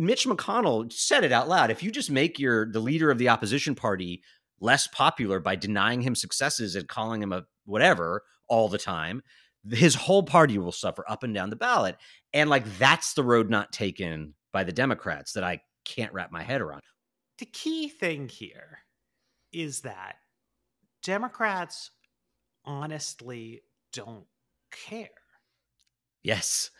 Mitch McConnell said it out loud. If you just make your the leader of the opposition party less popular by denying him successes and calling him a whatever all the time, his whole party will suffer up and down the ballot. And like that's the road not taken by the Democrats that I can't wrap my head around. The key thing here is that Democrats honestly don't care. Yes.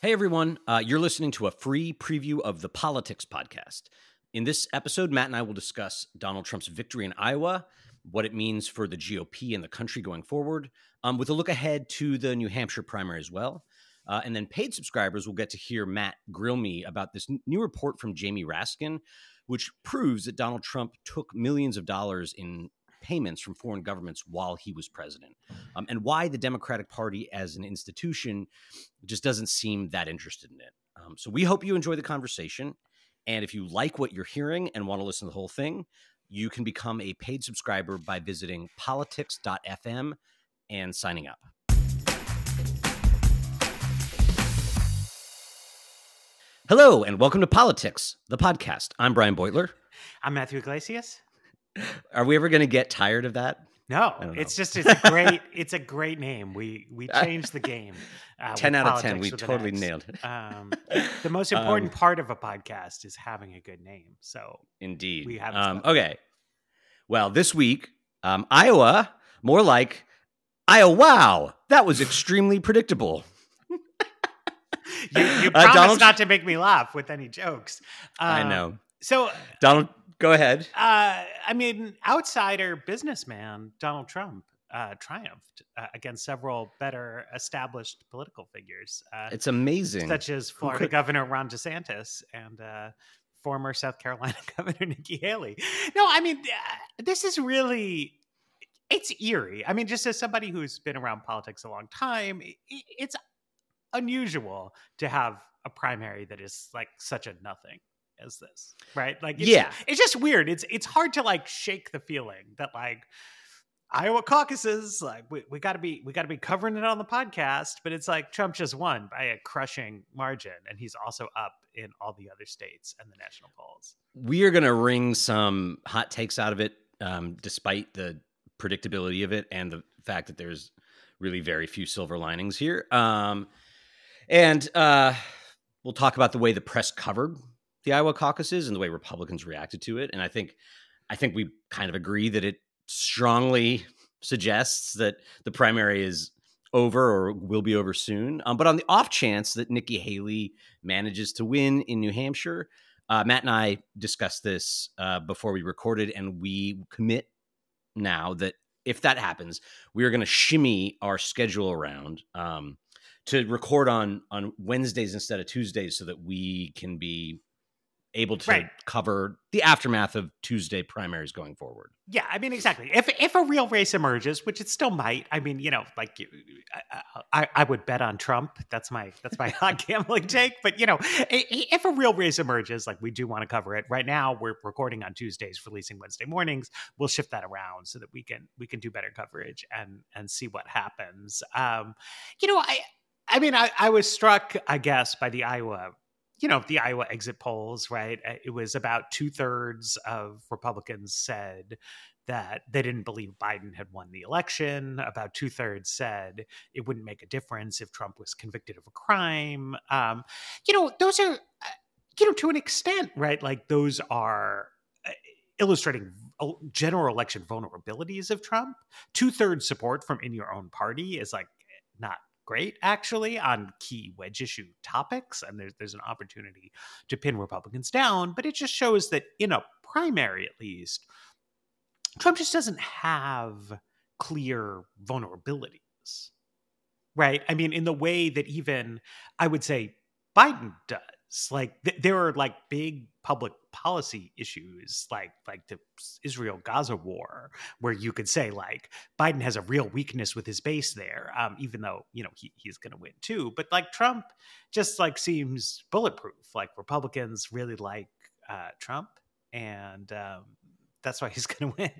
Hey everyone, uh, you're listening to a free preview of the Politix Podcast. In this episode, Matt and I will discuss Donald Trump's victory in Iowa, what it means for the GOP and the country going forward, um, with a look ahead to the New Hampshire primary as well. Uh, and then paid subscribers will get to hear Matt grill me about this new report from Jamie Raskin, which proves that Donald Trump took millions of dollars in payments from foreign governments while he was president, um, and why the Democratic Party as an institution just doesn't seem that interested in it. Um, so we hope you enjoy the conversation. And if you like what you're hearing and want to listen to the whole thing, you can become a paid subscriber by visiting politix.fm and signing up. Hello, and welcome to Politix, the podcast. I'm Brian Beutler. I'm Matthew Yglesias. Are we ever going to get tired of that? No, it's just it's a great it's a great name. We we changed the game. Uh, 10 out of 10. We totally nailed it. Um, the most important Um, part of a podcast is having a good name. So Indeed. We have um, okay. Well, this week, um, Iowa, more like Iowa. Wow, that was extremely predictable. you, you Uh, promised Donald- not to make me laugh with any jokes. I Uh, know. So Donald, go ahead. Uh, I mean, outsider businessman Donald Trump uh, triumphed uh, against several better established political figures, uh, It's amazing. such as Florida could- Governor Ron DeSantis and uh, former South Carolina Governor Nikki Haley. No, I mean, uh, this is really. It's eerie. I mean, just as somebody who's been around politics a long time, it's unusual to have a primary that is like such a nothing as this, right? Like, it's, Yeah. it's just weird. It's it's hard to like shake the feeling that like Iowa caucuses, like we, we gotta be we gotta be covering it on the podcast, but it's like Trump just won by a crushing margin, and he's also up in all the other states and the national polls. we are going to wring some hot takes out of it, um, despite the predictability of it and the fact that there's really very few silver linings here. Um, and uh, we'll talk about the way the press covered the Iowa caucuses and the way Republicans reacted to it. And I think, I think we kind of agree that it strongly suggests that the primary is over or will be over soon. Um, but on the off chance that Nikki Haley manages to win in New Hampshire, uh, Matt and I discussed this uh, before we recorded, and we commit now that if that happens, we are going to shimmy our schedule around um, to record on on Wednesdays instead of Tuesdays, so that we can be able to Right. cover the aftermath of Tuesday primaries going forward. Yeah, I mean, exactly. If if a real race emerges, which it still might, I mean, you know, like I, I, I would bet on Trump. That's my that's my hot gambling take. But you know, if a real race emerges, like we do want to cover it. Right now, we're recording on Tuesdays, releasing Wednesday mornings. We'll shift that around so that we can we can do better coverage and and see what happens. Um, you know, I I mean, I, I was struck, I guess, by the Iowa you know the Iowa exit polls, right? Uh, It was about two thirds of Republicans said that they didn't believe Biden had won the election. About two thirds said it wouldn't make a difference if Trump was convicted of a crime. Um, you know, those are, uh, you know, to an extent, right? Like those are uh, illustrating uh, general election vulnerabilities of Trump. Two thirds support from in your own party is like not great actually on key wedge issue topics and there's there's an opportunity to pin republicans down but it just shows that in a primary at least trump just doesn't have clear vulnerabilities right? I mean in the way that even i would say biden does. Like th- there are like big public policy issues like like the israel gaza war where you could say like biden has a real weakness with his base there um, even though you know he, he's going to win too. But like trump just like seems bulletproof. Like republicans really like uh, trump and um, that's why he's going to win.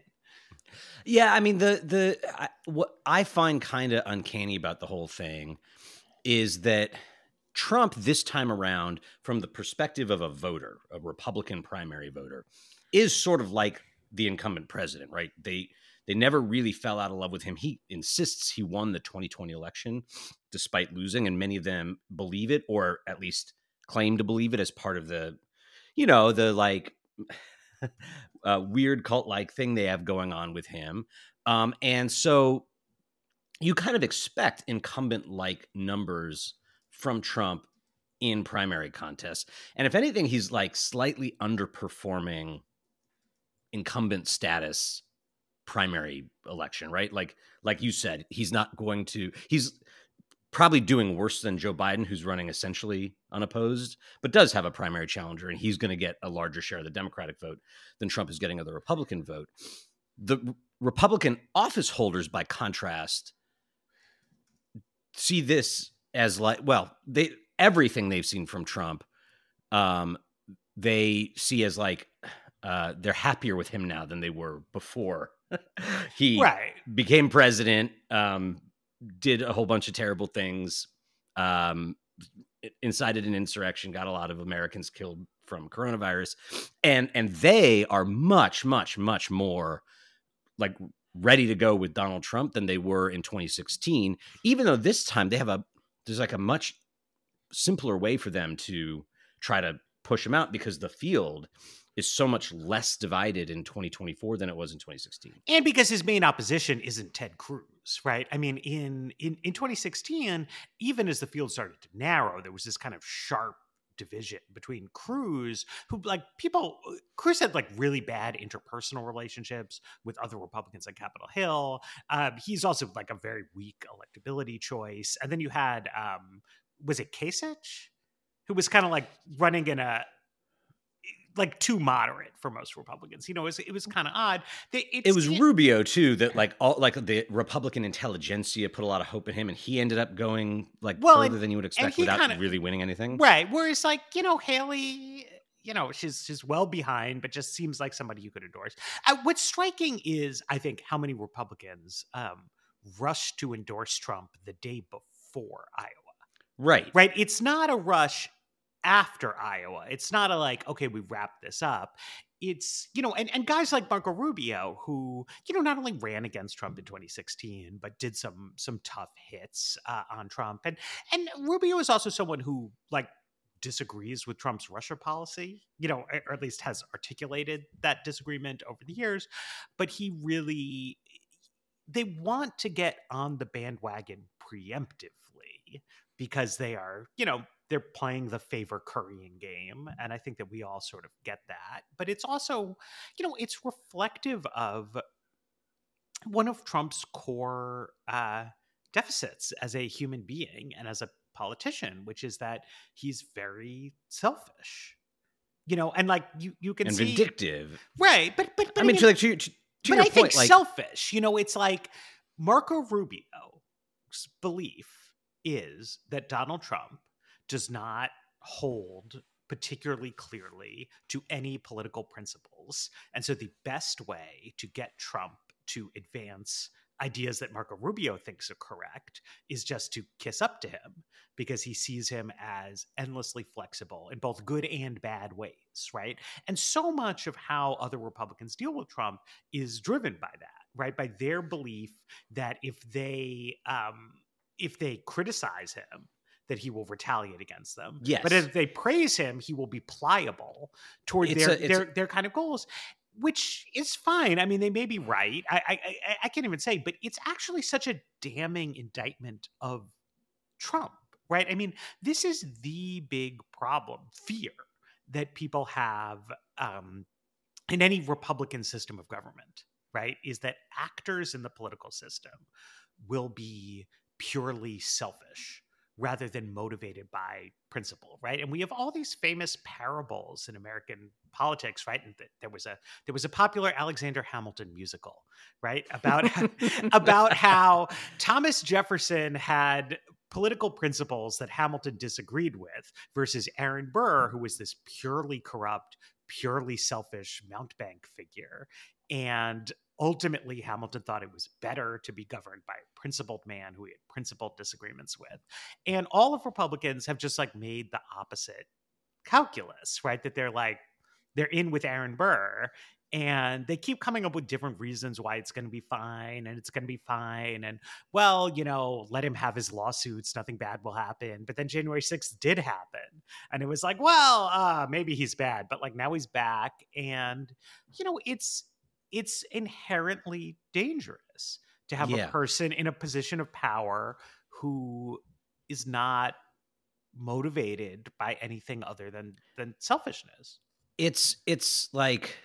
Yeah, I mean the the I, what I find kind of uncanny about the whole thing is that Trump this time around, from the perspective of a voter, a Republican primary voter, is sort of like the incumbent president, right? They they never really fell out of love with him. He insists he won the 2020 election despite losing, and many of them believe it, or at least claim to believe it as part of the, you know, the like uh, weird cult like thing they have going on with him. Um, and so you kind of expect incumbent like numbers from Trump in primary contests. And if anything, he's like slightly underperforming incumbent status primary election, right? Like like you said, he's not going to he's probably doing worse than Joe Biden who's running essentially unopposed, but does have a primary challenger and he's going to get a larger share of the Democratic vote than Trump is getting of the Republican vote. The Republican office holders by contrast see this as like well, they everything they've seen from Trump um they see as like uh, they're happier with him now than they were before he right. became president. Um, did a whole bunch of terrible things. Um, incited an insurrection, got a lot of Americans killed from coronavirus, and and they are much, much, much more like ready to go with Donald Trump than they were in 2016. Even though this time they have a there's like a much simpler way for them to try to push him out because the field is so much less divided in 2024 than it was in 2016. And because his main opposition isn't Ted Cruz, right? I mean, in, in in 2016, even as the field started to narrow, there was this kind of sharp division between Cruz, who like people Cruz had like really bad interpersonal relationships with other Republicans on Capitol Hill. Um, he's also like a very weak electability choice. And then you had um, was it Kasich? Who was kind of like running in a like too moderate for most Republicans. You know, it was, it was kind of odd. it was it, Rubio too that like all like the Republican intelligentsia put a lot of hope in him, and he ended up going like well, further and, than you would expect without kinda, really winning anything. Right. Whereas like you know Haley. You know, she's she's well behind, but just seems like somebody you could endorse. Uh, what's striking is, I think, how many Republicans um, rushed to endorse Trump the day before Iowa. Right. Right. It's not a rush after Iowa. It's not a like, okay, we wrap this up. It's, you know, and, and guys like Marco Rubio, who, you know, not only ran against Trump in 2016, but did some some tough hits uh, on Trump. And and Rubio is also someone who like disagrees with Trump's Russia policy, you know, or at least has articulated that disagreement over the years. But he really they want to get on the bandwagon preemptively because they are, you know, they're playing the favor currying game and i think that we all sort of get that but it's also you know it's reflective of one of trump's core uh, deficits as a human being and as a politician which is that he's very selfish you know and like you you can and see vindictive. Right but but, but i mean to, like, to, to, to but your i point, think like, selfish you know it's like marco rubio's belief is that donald trump does not hold particularly clearly to any political principles. And so the best way to get Trump to advance ideas that Marco Rubio thinks are correct is just to kiss up to him because he sees him as endlessly flexible in both good and bad ways, right? And so much of how other Republicans deal with Trump is driven by that, right? By their belief that if they um if they criticize him that he will retaliate against them. Yes. But if they praise him, he will be pliable toward their, a, their, their kind of goals, which is fine. I mean, they may be right. I, I, I can't even say, but it's actually such a damning indictment of Trump, right? I mean, this is the big problem, fear that people have um, in any Republican system of government, right? Is that actors in the political system will be purely selfish rather than motivated by principle right? And we have all these famous parables in american politics right? And there was a there was a popular alexander hamilton musical right? About about how thomas jefferson had political principles that hamilton disagreed with versus aaron burr who was this purely corrupt purely selfish mountebank figure. And ultimately Hamilton thought it was better to be governed by a principled man who he had principled disagreements with. And all of Republicans have just like made the opposite calculus, right? That they're like, they're in with Aaron Burr and they keep coming up with different reasons why it's going to be fine and it's going to be fine and well you know let him have his lawsuits nothing bad will happen but then january 6th did happen and it was like well uh maybe he's bad but like now he's back and you know it's it's inherently dangerous to have Yeah. a person in a position of power who is not motivated by anything other than than selfishness it's it's like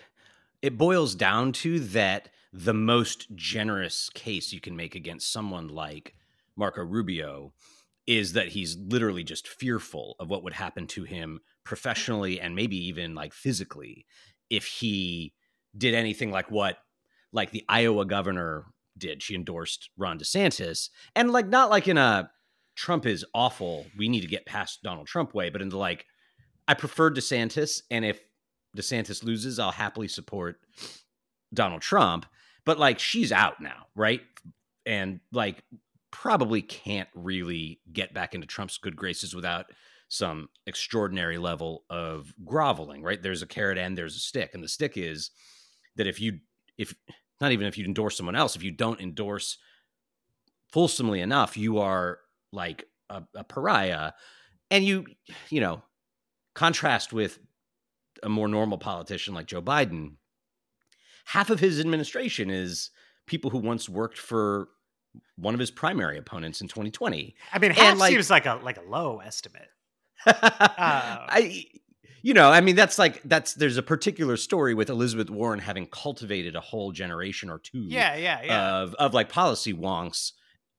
it boils down to that the most generous case you can make against someone like Marco Rubio is that he's literally just fearful of what would happen to him professionally and maybe even like physically if he did anything like what like the Iowa governor did. She endorsed Ron DeSantis and like not like in a Trump is awful, we need to get past Donald Trump way, but in the like I prefer DeSantis and if DeSantis loses, I'll happily support Donald Trump. But like she's out now, right? And like probably can't really get back into Trump's good graces without some extraordinary level of groveling, right? There's a carrot and there's a stick. And the stick is that if you if not even if you endorse someone else, if you don't endorse fulsomely enough, you are like a, a pariah. And you, you know, contrast with a more normal politician like Joe Biden, half of his administration is people who once worked for one of his primary opponents in 2020. I mean, half like- seems like a like a low estimate. Um, I you know, I mean that's like that's there's a particular story with Elizabeth Warren having cultivated a whole generation or two Yeah, yeah, yeah. of of like policy wonks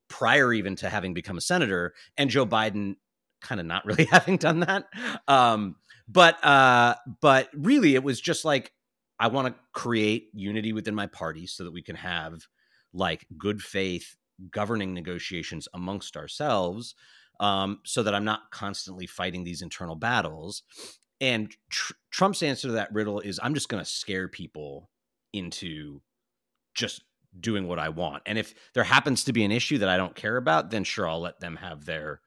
prior even to having become a senator and Joe Biden kind of not really having done that. Um but uh but really it was just like I want to create unity within my party so that we can have like good faith governing negotiations amongst ourselves um so that I'm not constantly fighting these internal battles. And tr- Trump's answer to that riddle is I'm just going to scare people into just doing what I want. And if there happens to be an issue that I don't care about, then sure I'll let them have their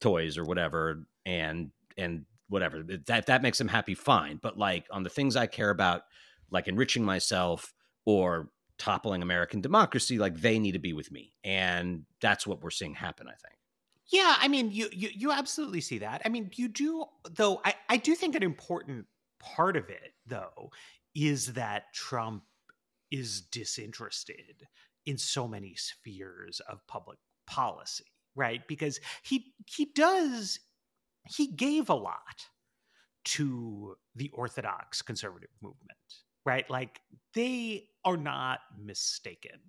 toys or whatever and and whatever. That that makes them happy fine. But like on the things I care about like enriching myself or toppling American democracy, like they need to be with me. And that's what we're seeing happen, I think. Yeah, I mean, you, you you absolutely see that. I mean, you do though. I I do think an important part of it though is that Trump is disinterested in so many spheres of public policy, right? Because he he does he gave a lot to the orthodox conservative movement, right? Like they are not mistaken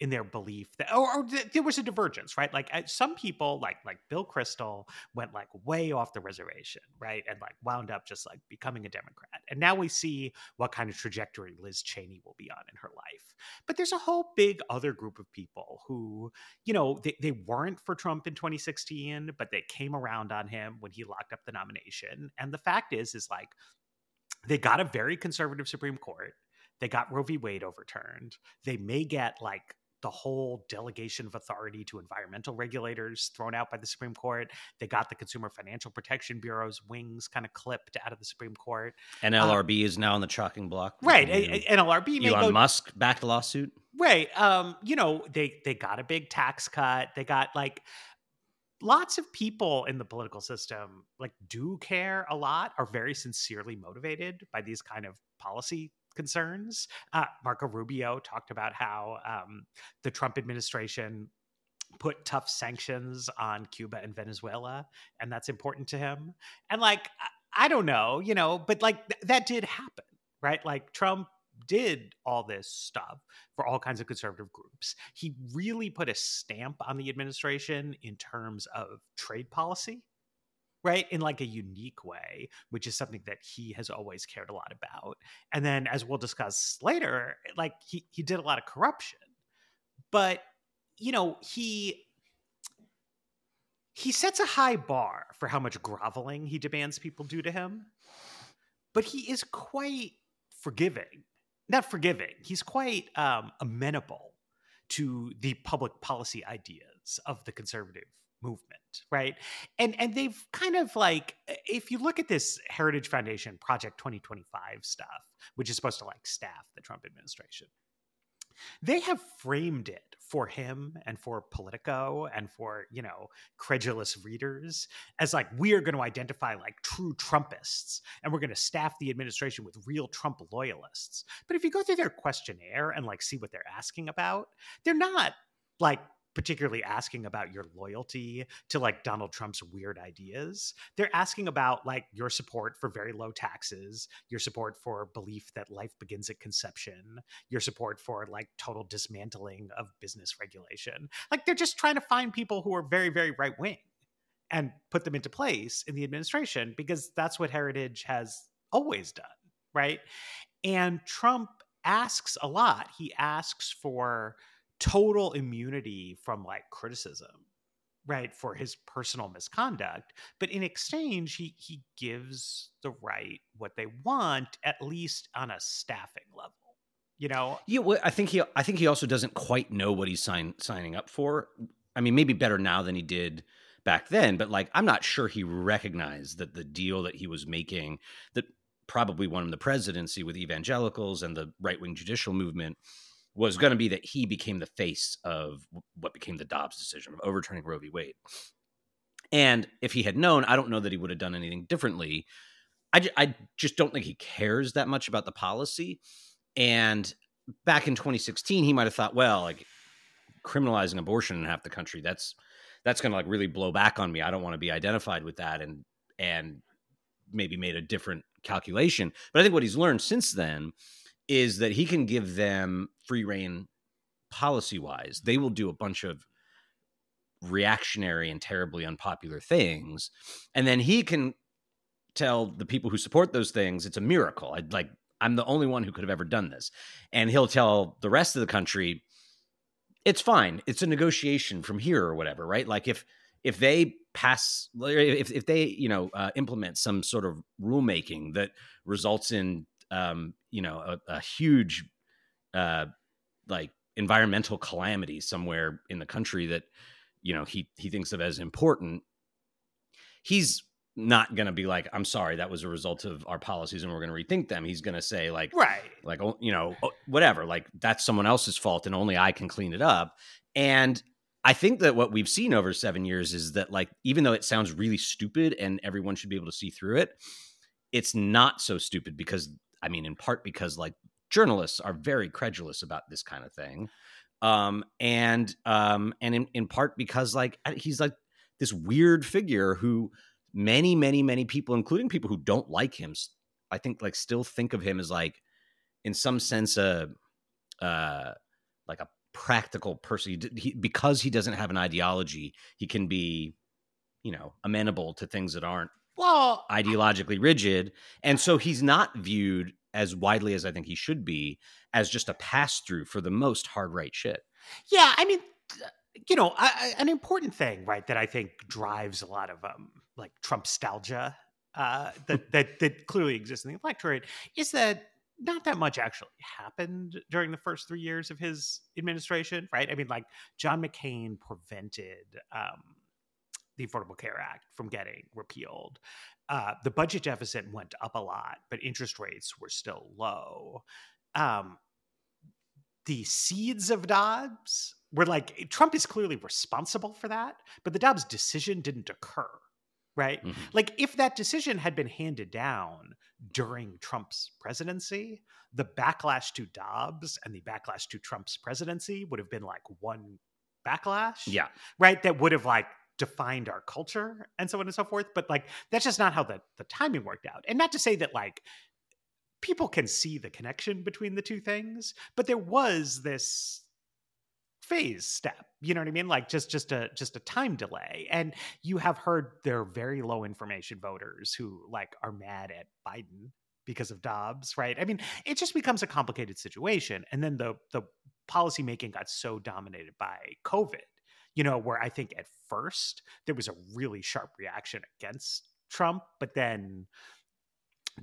in their belief that or, or th- there was a divergence right? Like uh, some people like like bill Kristol went like way off the reservation right? And like wound up just like becoming a democrat. And now we see what kind of trajectory liz cheney will be on in her life. But there's a whole big other group of people who you know they, they weren't for trump in 2016 but they came around on him when he locked up the nomination. And the fact is is like they got a very conservative supreme court. They got roe v. Wade overturned. They may get like the whole delegation of authority to environmental regulators thrown out by the Supreme Court. They got the Consumer Financial Protection Bureau's wings kind of clipped out of the Supreme Court. NLRB is now on the chalking block. Right. a- a- NLRB may Elon go Musk backed lawsuit. Right. Um, you know, they they got a big tax cut. They got like lots of people in the political system like do care a lot, are very sincerely motivated by these kind of policy concerns. Uh, Marco Rubio talked about how um, the Trump administration put tough sanctions on Cuba and Venezuela, and that's important to him. And like, I, don't know, you know, but like th- that did happen, right? Like Trump did all this stuff for all kinds of conservative groups. He really put a stamp on the administration in terms of trade policy, right? In like a unique way, which is something that he has always cared a lot about. And then as we'll discuss later, like he he did a lot of corruption. But you know, he he sets a high bar for how much groveling he demands people do to him. But he is quite forgiving not forgiving. He's quite um, amenable to the public policy ideas of the conservative movement right and and they've kind of like if you look at this heritage foundation project 2025 stuff which is supposed to like staff the trump administration they have framed it for him and for Politico and for, you know, credulous readers as like, we are going to identify like true Trumpists and we're going to staff the administration with real Trump loyalists. But if you go through their questionnaire and like see what they're asking about, they're not like particularly asking about your loyalty to like Donald Trump's weird ideas. They're asking about like your support for very low taxes, your support for belief that life begins at conception, your support for like total dismantling of business regulation. Like they're just trying to find people who are very, very right wing and put them into place in the administration because that's what Heritage has always done. Right. And Trump asks a lot. He asks for total immunity from like criticism right for his personal misconduct but in exchange he he gives the right what they want at least on a staffing level you know? Yeah well, i think he i think he also doesn't quite know what he's sign, signing up for. I mean maybe better now than he did back then but like i'm not sure he recognized that the deal that he was making that probably won him the presidency with evangelicals and the right-wing judicial movement was going to be that he became the face of what became the Dobbs decision of overturning Roe v. Wade. And if he had known, I don't know that he would have done anything differently. I, I just don't think he cares that much about the policy. And back in 2016, he might have thought, well, like criminalizing abortion in half the country, that's that's going to like really blow back on me. I don't want to be identified with that, and and maybe made a different calculation. But I think what he's learned since then is that he can give them free reign policy wise. They will do a bunch of reactionary and terribly unpopular things. And then he can tell the people who support those things it's a miracle. I'd like I'm the only one who could have ever done this. And he'll tell the rest of the country it's fine. It's a negotiation from here or whatever, right? Like if if they pass if if they, you know, uh, implement some sort of rulemaking that results in um, you know, a, a huge uh, like environmental calamity somewhere in the country that you know he he thinks of as important he's not going to be like i'm sorry that was a result of our policies and we're going to rethink them. He's going to say like right. like oh, you know oh, whatever like that's someone else's fault and only i can clean it up. And i think that what we've seen over 7 years is that like even though it sounds really stupid and everyone should be able to see through it it's not so stupid because I mean, in part because like journalists are very credulous about this kind of thing, um, and um, and in, in part because like he's like this weird figure who many many many people, including people who don't like him, I think like still think of him as like in some sense a uh, like a practical person. He, because he doesn't have an ideology he can be you know amenable to things that aren't well ideologically rigid and so he's not viewed as widely as i think he should be as just a pass through for the most hard right shit yeah i mean you know I, an important thing right that i think drives a lot of um like trump nostalgia uh that that that clearly exists in the electorate is that not that much actually happened during the first three years of his administration, right? I mean, like John McCain prevented um, the Affordable Care Act from getting repealed. Uh, the budget deficit went up a lot, but interest rates were still low. Um, the seeds of Dobbs were like Trump is clearly responsible for that, but the Dobbs decision didn't occur, right? Mm-hmm. Like if that decision had been handed down during Trump's presidency, the backlash to Dobbs and the backlash to Trump's presidency would have been like one backlash. Yeah. Right. That would have like defined our culture and so on and so forth. But like that's just not how the the timing worked out. And not to say that like people can see the connection between the two things, but there was this phase step you know what i mean like just just a just a time delay and you have heard there are very low information voters who like are mad at biden because of dobbs right i mean it just becomes a complicated situation and then the the policy making got so dominated by covid you know, where I think at first there was a really sharp reaction against Trump, but then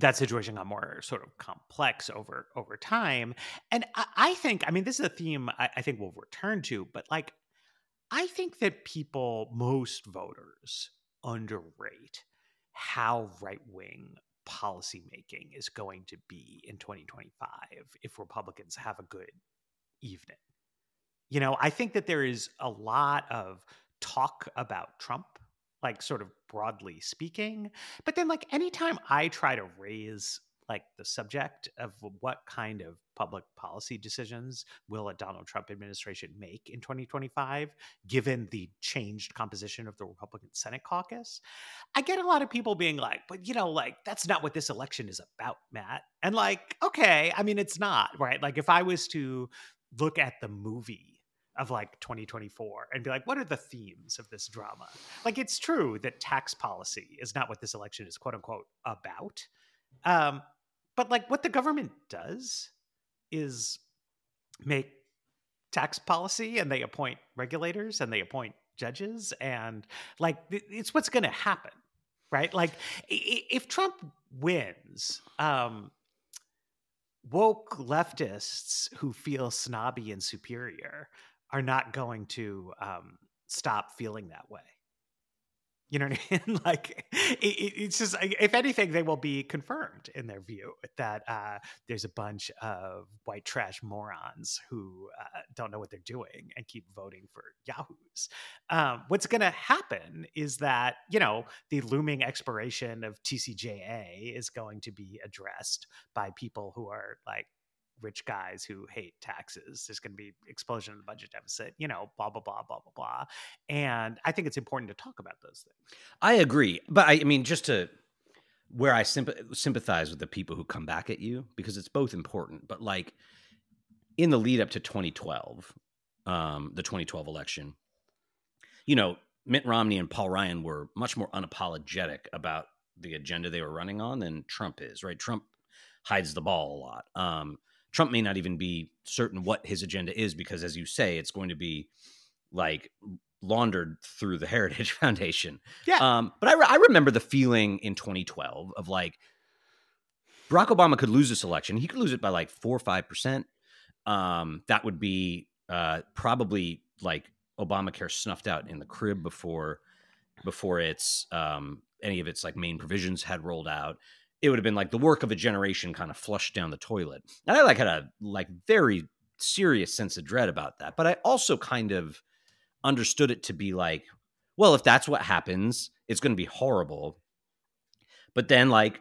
that situation got more sort of complex over over time. And I, I think, I mean, this is a theme I, I think we'll return to, but like, I think that people, most voters, underrate how right wing policymaking is going to be in 2025 if Republicans have a good evening. You know, I think that there is a lot of talk about Trump, like sort of broadly speaking. But then, like, anytime I try to raise like the subject of what kind of public policy decisions will a Donald Trump administration make in 2025 given the changed composition of the Republican Senate caucus I get a lot of people being like but you know like that's not what this election is about Matt and like okay I mean it's not right like if I was to look at the movie of like 2024 and be like, what are the themes of this drama? Like, it's true that tax policy is not what this election is, quote unquote, about. Um, but like, what the government does is make tax policy and they appoint regulators and they appoint judges and like it's what's going to happen right like if trump wins um woke leftists who feel snobby and superior are not going to um, stop feeling that way. You know what I mean? like, it, it's just, if anything, they will be confirmed in their view that uh, there's a bunch of white trash morons who uh, don't know what they're doing and keep voting for Yahoos. Um, what's going to happen is that, you know, the looming expiration of TCJA is going to be addressed by people who are like rich guys who hate taxes. There's going to be explosion in the budget deficit, you know, blah, blah, blah, blah, blah, blah. And I think it's important to talk about those things. I agree. But I, I mean, just to where I sympathize with the people who come back at you, because it's both important. But like in the lead up to 2012, um, the 2012 election, you know, Mitt Romney and Paul Ryan were much more unapologetic about the agenda they were running on than Trump is, right? Trump hides the ball a lot. Um, Trump may not even be certain what his agenda is because, as you say, it's going to be like laundered through the Heritage Foundation. Yeah. Um, but I, I remember the feeling in 2012 of like Barack Obama could lose this election. He could lose it by like four or five percent. Um, that would be uh, probably like Obamacare snuffed out in the crib before before its um, any of its like main provisions had rolled out it would have been like the work of a generation kind of flushed down the toilet. And I like had a like very serious sense of dread about that. But I also kind of understood it to be like, well, if that's what happens, it's going to be horrible. But then like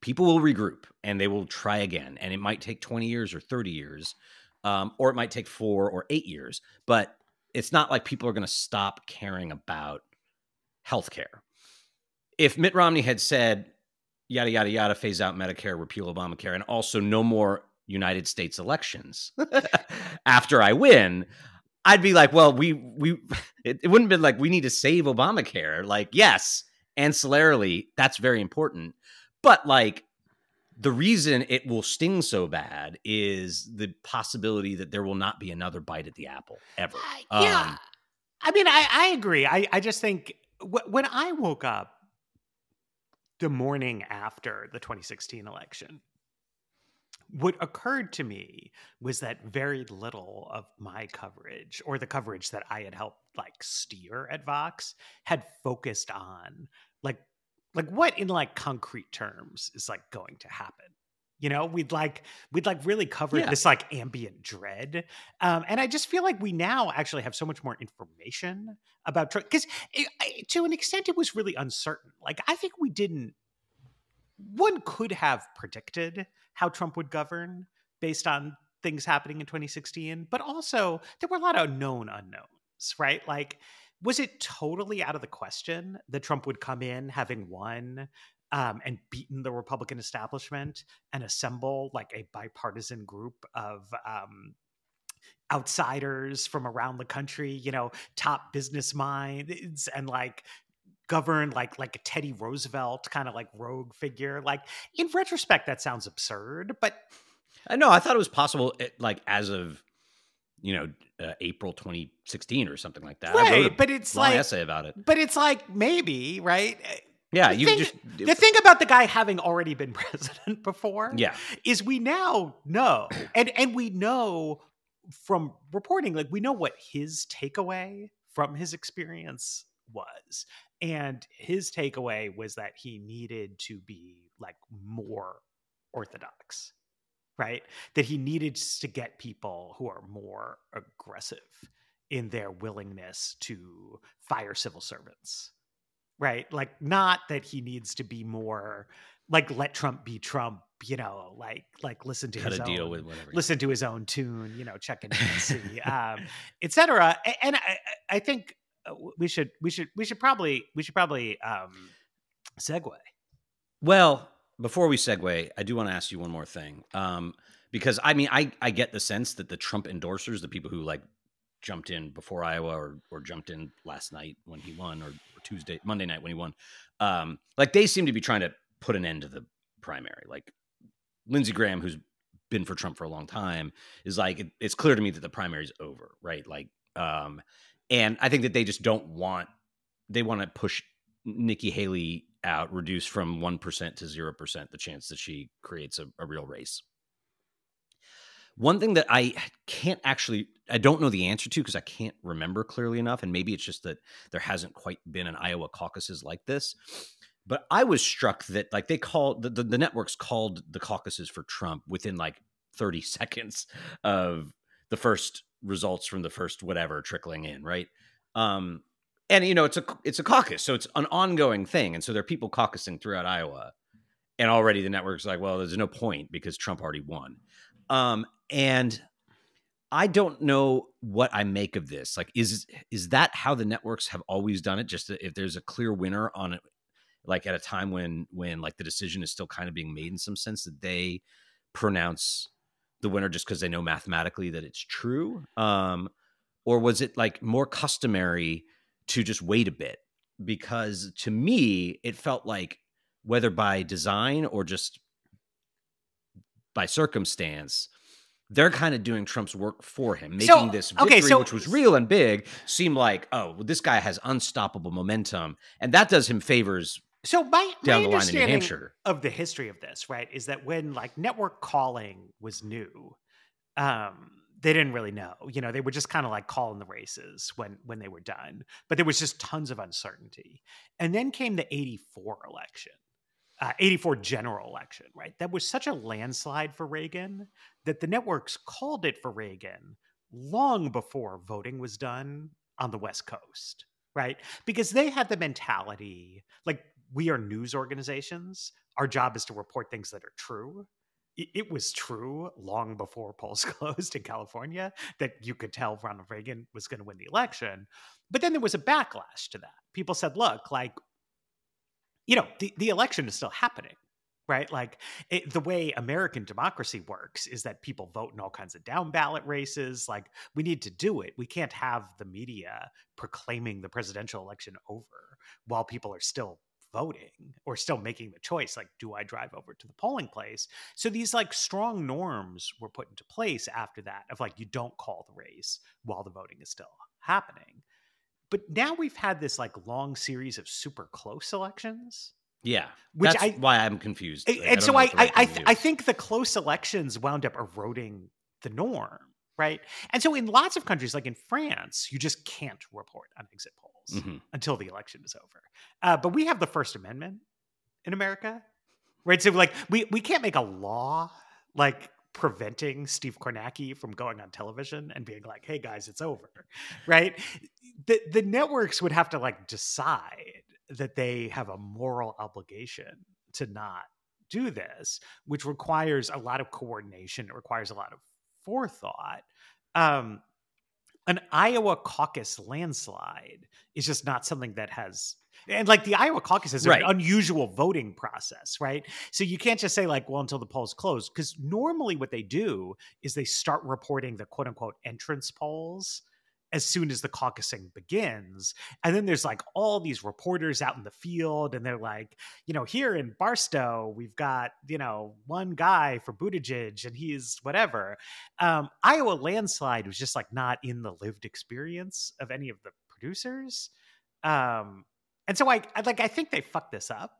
people will regroup and they will try again. And it might take 20 years or 30 years, um, or it might take four or eight years. But it's not like people are going to stop caring about healthcare. If Mitt Romney had said, yada yada yada phase out medicare repeal obamacare and also no more united states elections. After i win i'd be like well we we it, it wouldn't be like we need to save obamacare. Like yes ancillarily that's very important. But like the reason it will sting so bad is the possibility that there will not be another bite at the apple ever. Uh, yeah. Um, i mean i i agree. I i just think w- when i woke up the morning after the 2016 election. What occurred to me was that very little of my coverage or the coverage that I had helped like steer at Vox had focused on like like what in like concrete terms is like going to happen you know we'd like we'd like really covered yeah. this like ambient dread um, and i just feel like we now actually have so much more information about Trump, because to an extent it was really uncertain like i think we didn't one could have predicted how trump would govern based on things happening in 2016 but also there were a lot of known unknowns right like was it totally out of the question that Trump would come in having won um, and beaten the Republican establishment and assemble like a bipartisan group of um, outsiders from around the country, you know, top business minds and like govern like like a Teddy Roosevelt kind of like rogue figure. Like in retrospect, that sounds absurd, but I know I thought it was possible. Eh, like as of you know uh, April 2016 or something like that. Right, but it's long like essay about it. But it's like maybe right Yeah, The you thing- just The thing about the guy having already been president before, yeah, is we now know, and and we know from reporting, like we know what his takeaway from his experience was, and his takeaway was that he needed to be like more orthodox, right? That he needed to get people who are more aggressive in their willingness to fire civil servants, right? Like not that he needs to be more like let Trump be Trump, you know, like like listen to cut his own, with whatever. listen to his own tune, you know, check in see, um, etc. And I, I- I think uh, we should we should we should probably we should probably um, segue. Well, before we segue, I do want to ask you one more thing. Um, because I mean, I, I get the sense that the Trump endorsers, the people who like jumped in before Iowa or, or jumped in last night when he won or, or Tuesday, Monday night when he won, um, like they seem to be trying to put an end to the primary. Like Lindsey Graham, who's been for Trump for a long time, is like, it, it's clear to me that the primary's over, right? Like, um, and I think that they just don't want, they want to push Nikki Haley out, reduce from 1% to 0% the chance that she creates a, a real race. One thing that I can't actually, I don't know the answer to because I can't remember clearly enough. And maybe it's just that there hasn't quite been an Iowa caucuses like this. But I was struck that, like, they called the, the, the networks called the caucuses for Trump within like 30 seconds of the first results from the first whatever trickling in, right? Um, and you know it's a it's a caucus, so it's an ongoing thing, and so there are people caucusing throughout Iowa, and already the network's like, well, there's no point because Trump already won, um, and I don't know what I make of this. Like, is is that how the networks have always done it? Just if there's a clear winner on it, like at a time when when like the decision is still kind of being made in some sense that they pronounce the winner just because they know mathematically that it's true, um, or was it like more customary? to just wait a bit because to me it felt like whether by design or just by circumstance they're kind of doing Trump's work for him, making So, this okay, victory, so- which was real and big, seem like, oh, well, this guy has unstoppable momentum, and that does him favors So my, down my the line in New understanding Hampshire. of the history of this, right, is that when like network calling was new, um, they didn't really know. You know, they were just kind of like calling the races when when they were done, but there was just tons of uncertainty. And then came the '84 election, uh, '84 general election, right? That was such a landslide for Reagan that the networks called it for Reagan long before voting was done on the West Coast, right? Because they had the mentality like we are news organizations. Our job is to report things that are true. It, it was true long before polls closed in California that you could tell Ronald Reagan was going to win the election. But then there was a backlash to that. People said, look, like, you know, the, the election is still happening, right? Like, it, the way American democracy works is that people vote in all kinds of down ballot races. Like, we need to do it. We can't have the media proclaiming the presidential election over while people are still voting or still making the choice like do i drive over to the polling place so these like strong norms were put into place after that of like you don't call the race while the voting is still happening but now we've had this like long series of super close elections Yeah, which that's I why I'm confused. and Like, don't so I I I, th- I think the close elections wound up eroding the norm, right? And so in lots of countries, like in France, you just can't report on exit polls Mhm. until the election is over. Uh, but we have the First Amendment in America, right? So like we we can't make a law like preventing Steve Kornacki from going on television and being like, "Hey guys, it's over," right? The the networks would have to like decide that they have a moral obligation to not do this, which requires a lot of coordination. It requires a lot of forethought. Um, an Iowa caucus landslide is just not something that has and like the Iowa caucuses are Right. an unusual voting process, right? So you can't just say like, well, until the polls close, because normally what they do is they start reporting the quote unquote entrance polls as soon as the caucusing begins. And then there's like all these reporters out in the field, and they're like, you know, here in Barstow, we've got, you know, one guy for Buttigieg and he's whatever. Um, Iowa landslide was just like not in the lived experience of any of the producers. Um, and so I, I like I think they fucked this up.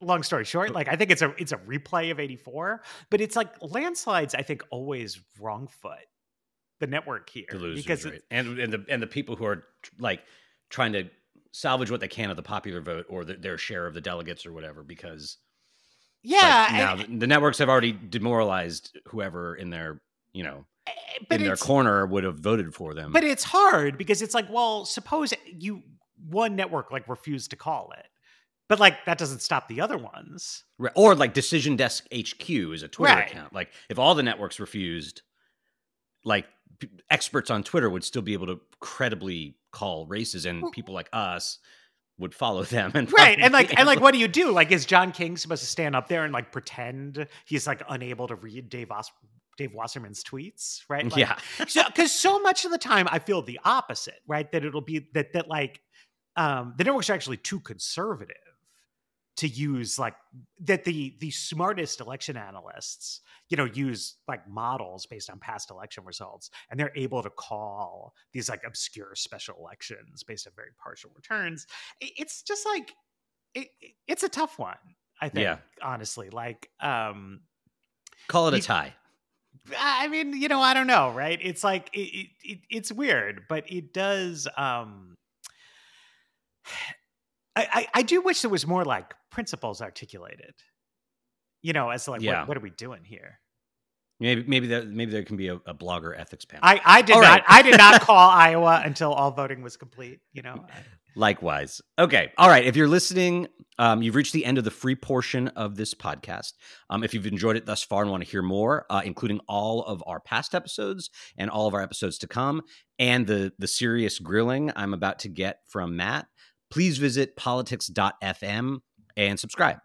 Long story short, like I think it's a it's a replay of '84, but it's like landslides. I think always wrong foot the network here The losers, because right? and and the and the people who are like trying to salvage what they can of the popular vote or the, their share of the delegates or whatever, because yeah, like, now the, networks have already demoralized whoever in their you know eh, in their corner would have voted for them. But it's hard because it's like, well, suppose you one network like refused to call it, but like that doesn't stop the other ones. Right. Or like Decision Desk HQ is a Twitter Right. account. Like if all the networks refused, like p- experts on Twitter would still be able to credibly call races, and Well- people like us would follow them. And Right. And like and like what do you do? Like is John King supposed to stand up there and like pretend he's like unable to read Dave Os- Dave Wasserman's tweets, right? Like, yeah, so because so much of the time I feel the opposite, right? That it'll be that that like um the networks are actually too conservative to use like that the the smartest election analysts you know use like models based on past election results and they're able to call these like obscure special elections based on very partial returns it's just like it, it- it's a tough one i think Yeah. honestly like um call it a tie. I mean, you know, I don't know, right? It's like it, it, it it's weird, but it does. um I, I I do wish there was more like principles articulated. You know, as like Yeah. what, what are we doing here? Maybe maybe there maybe there can be a, a blogger ethics panel. I I did All not right. I did not call Iowa until all voting was complete. You know, Likewise. Okay. All right. If you're listening, um, you've reached the end of the free portion of this podcast. Um, if you've enjoyed it thus far and want to hear more, uh, including all of our past episodes and all of our episodes to come, and the the serious grilling I'm about to get from Matt, please visit politix.fm and subscribe.